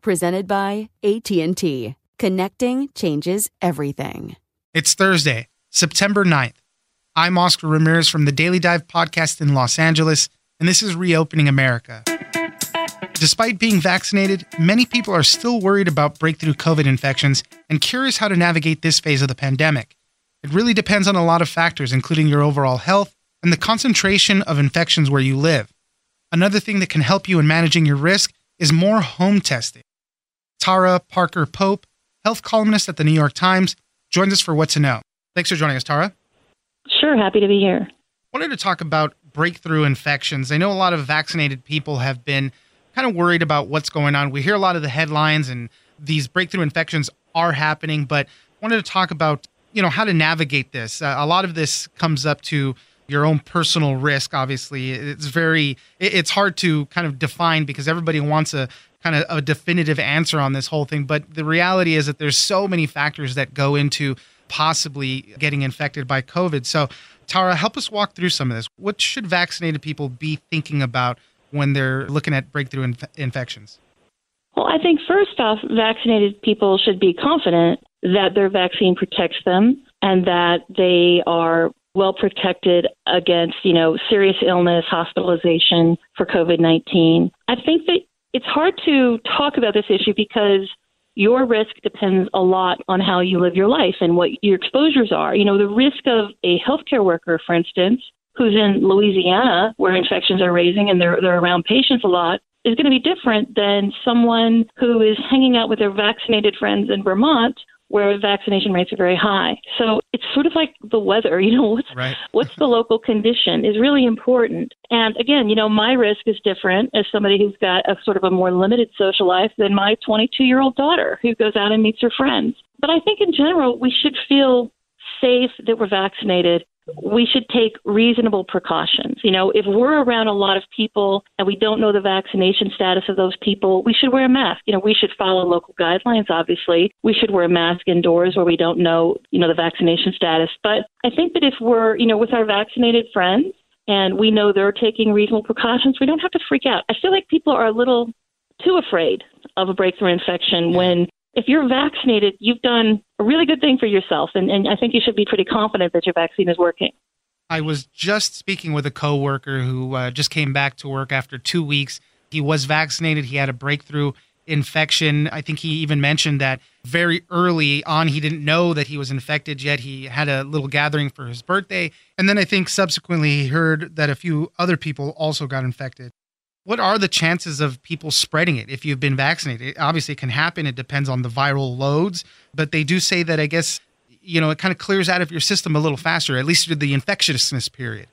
presented by AT&T. Connecting changes everything. It's Thursday, September 9th. I'm Oscar Ramirez from the Daily Dive podcast in Los Angeles, and this is Reopening America. Despite being vaccinated, many people are still worried about breakthrough COVID infections and curious how to navigate this phase of the pandemic. It really depends on a lot of factors, including your overall health and the concentration of infections where you live. Another thing that can help you in managing your risk is more home testing. Tara Parker Pope, health columnist at the New York Times, joins us for What to Know. Thanks for joining us, Tara. Sure, happy to be here. Wanted to talk about breakthrough infections. I know a lot of vaccinated people have been kind of worried about what's going on. We hear a lot of the headlines and these breakthrough infections are happening, but wanted to talk about, you know, how to navigate this. Uh, a lot of this comes up to your own personal risk obviously it's very it's hard to kind of define because everybody wants a kind of a definitive answer on this whole thing. But the reality is that there's so many factors that go into possibly getting infected by COVID. So, Tara, help us walk through some of this. What should vaccinated people be thinking about when they're looking at breakthrough inf- infections? Well, I think first off, vaccinated people should be confident that their vaccine protects them and that they are well protected against, you know, serious illness, hospitalization for COVID-19. I think that it's hard to talk about this issue because your risk depends a lot on how you live your life and what your exposures are. You know, the risk of a healthcare worker, for instance, who's in Louisiana where infections are raising and they're, they're around patients a lot, is going to be different than someone who is hanging out with their vaccinated friends in Vermont where vaccination rates are very high. So it's sort of like the weather, you know, what's right. what's the local condition is really important. And again, you know, my risk is different as somebody who's got a sort of a more limited social life than my 22-year-old daughter who goes out and meets her friends. But I think in general we should feel safe that we're vaccinated we should take reasonable precautions. You know, if we're around a lot of people and we don't know the vaccination status of those people, we should wear a mask. You know, we should follow local guidelines, obviously. We should wear a mask indoors where we don't know, you know, the vaccination status. But I think that if we're, you know, with our vaccinated friends and we know they're taking reasonable precautions, we don't have to freak out. I feel like people are a little too afraid of a breakthrough infection when if you're vaccinated, you've done a really good thing for yourself, and, and I think you should be pretty confident that your vaccine is working. I was just speaking with a coworker who uh, just came back to work after two weeks. He was vaccinated. He had a breakthrough infection. I think he even mentioned that very early on, he didn't know that he was infected yet. He had a little gathering for his birthday. And then I think subsequently he heard that a few other people also got infected what are the chances of people spreading it if you've been vaccinated? Obviously, it can happen. It depends on the viral loads, but they do say that I guess you know it kind of clears out of your system a little faster, at least through the infectiousness period.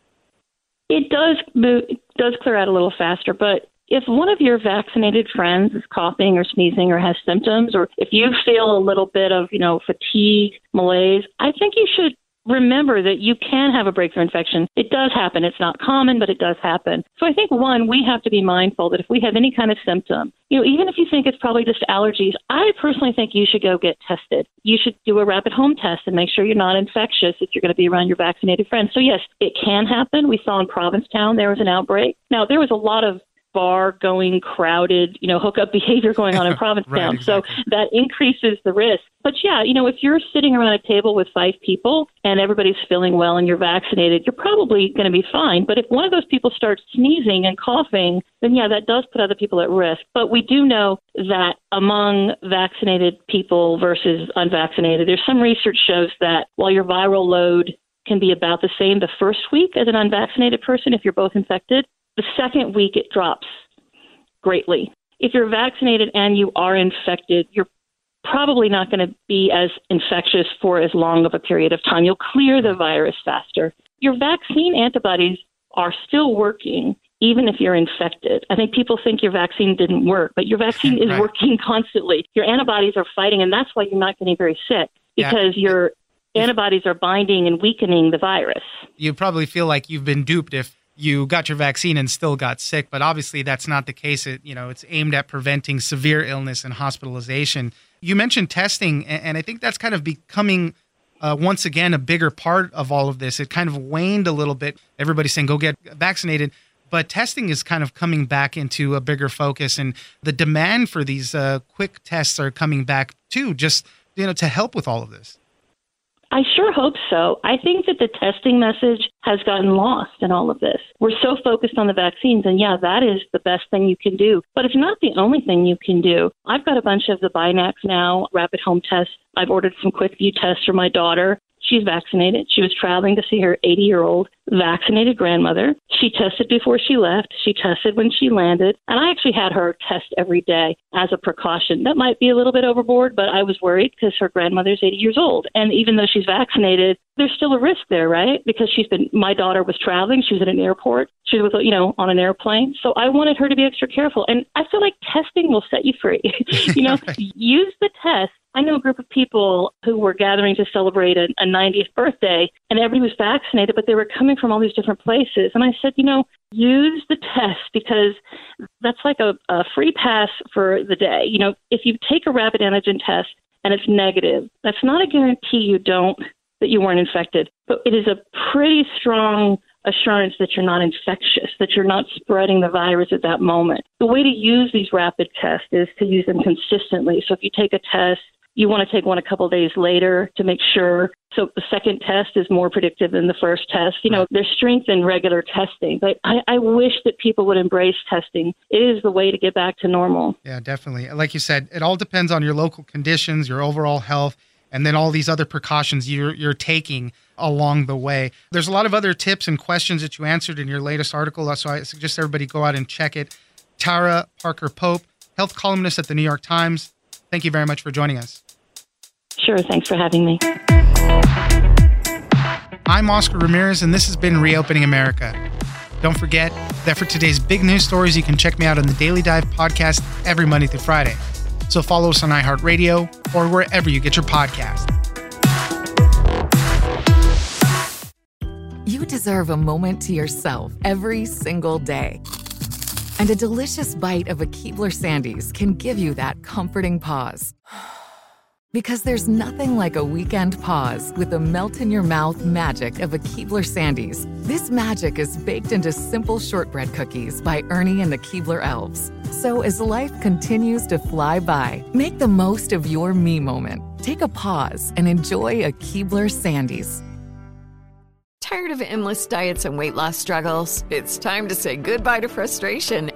It does move, it does clear out a little faster, but if one of your vaccinated friends is coughing or sneezing or has symptoms, or if you feel a little bit of you know fatigue, malaise, I think you should remember that you can have a breakthrough infection. It does happen. It's not common, but it does happen. So I think one, we have to be mindful that if we have any kind of symptom, you know, even if you think it's probably just allergies, I personally think you should go get tested. You should do a rapid home test and make sure you're not infectious if you're going to be around your vaccinated friends. So yes, it can happen. We saw in Provincetown there was an outbreak. Now there was a lot of bar going crowded, you know, hookup behavior going on in Provincetown. right, exactly. So that increases the risk. But yeah, you know, if you're sitting around a table with five people and everybody's feeling well and you're vaccinated, you're probably going to be fine. But if one of those people starts sneezing and coughing, then yeah, that does put other people at risk. But we do know that among vaccinated people versus unvaccinated, there's some research shows that while your viral load can be about the same the first week as an unvaccinated person if you're both infected, the second week it drops greatly. If you're vaccinated and you are infected, you're probably not going to be as infectious for as long of a period of time. You'll clear the virus faster. Your vaccine antibodies are still working even if you're infected. I think people think your vaccine didn't work, but your vaccine is Right. working constantly. Your antibodies are fighting, and that's why you're not getting very sick Yeah. because your antibodies are binding and weakening the virus. you probably feel like you've been duped if you got your vaccine and still got sick but obviously that's not the case. It you know it's aimed at preventing severe illness and hospitalization. You mentioned testing and i think that's kind of becoming uh, once again a bigger part of all of this. It kind of waned a little bit. Everybody's saying go get vaccinated but testing is kind of coming back into a bigger focus and the demand for these uh, quick tests are coming back too just you know to help with all of this I sure hope so. I think that the testing message has gotten lost in all of this. We're so focused on the vaccines, and yeah, that is the best thing you can do. But it's not the only thing you can do. I've got a bunch of the Binax now, rapid home tests. I've ordered some QuickVue tests for my daughter. She's vaccinated. She was traveling to see her 80 year old vaccinated grandmother. She tested before she left. She tested when she landed. And I actually had her test every day as a precaution. That might be a little bit overboard, but I was worried because her grandmother's 80 years old. And even though she's vaccinated, there's still a risk there, right? Because she's been, my daughter was traveling. She was at an airport. She was, you know, on an airplane. So I wanted her to be extra careful. And I feel like testing will set you free. you know, use the test I know a group of people who were gathering to celebrate a, a 90th birthday, and everybody was vaccinated, but they were coming from all these different places. And I said, you know, use the test because that's like a, a free pass for the day. You know, if you take a rapid antigen test and it's negative, that's not a guarantee you don't that you weren't infected, but it is a pretty strong assurance that you're not infectious, that you're not spreading the virus at that moment. The way to use these rapid tests is to use them consistently. So if you take a test, you want to take one a couple of days later to make sure. So the second test is more predictive than the first test. You know, there's strength in regular testing, but I, I wish that people would embrace testing. It is the way to get back to normal. Yeah, definitely. Like you said, it all depends on your local conditions, your overall health, and then all these other precautions you're you're taking along the way. There's a lot of other tips and questions that you answered in your latest article, uh, so I suggest everybody go out and check it. Tara Parker Pope, health columnist at the New York Times. Thank you very much for joining us. Sure, thanks for having me. I'm Oscar Ramirez, and this has been Reopening America. Don't forget that for today's big news stories, you can check me out on the Daily Dive podcast every Monday through Friday. So follow us on iHeartRadio or wherever you get your podcast. You deserve a moment to yourself every single day. And a delicious bite of a Keebler Sandies can give you that comforting pause. Because there's nothing like a weekend pause with the melt in your mouth magic of a Keebler Sandies. This magic is baked into simple shortbread cookies by Ernie and the Keebler Elves. So as life continues to fly by, make the most of your me moment. Take a pause and enjoy a Keebler Sandies. Tired of endless diets and weight loss struggles? It's time to say goodbye to frustration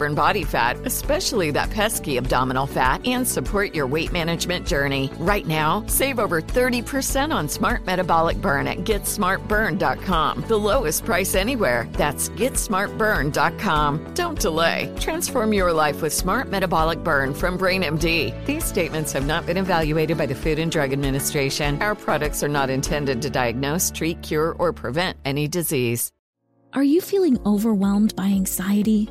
stubborn body fat, especially that pesky abdominal fat, and support your weight management journey. Right now, save over 30% on Smart Metabolic Burn at GetSmartBurn.com. The lowest price anywhere. That's GetSmartBurn.com. Don't delay. Transform your life with Smart Metabolic Burn from BrainMD. These statements have not been evaluated by the Food and Drug Administration. Our products are not intended to diagnose, treat, cure, or prevent any disease. Are you feeling overwhelmed by anxiety,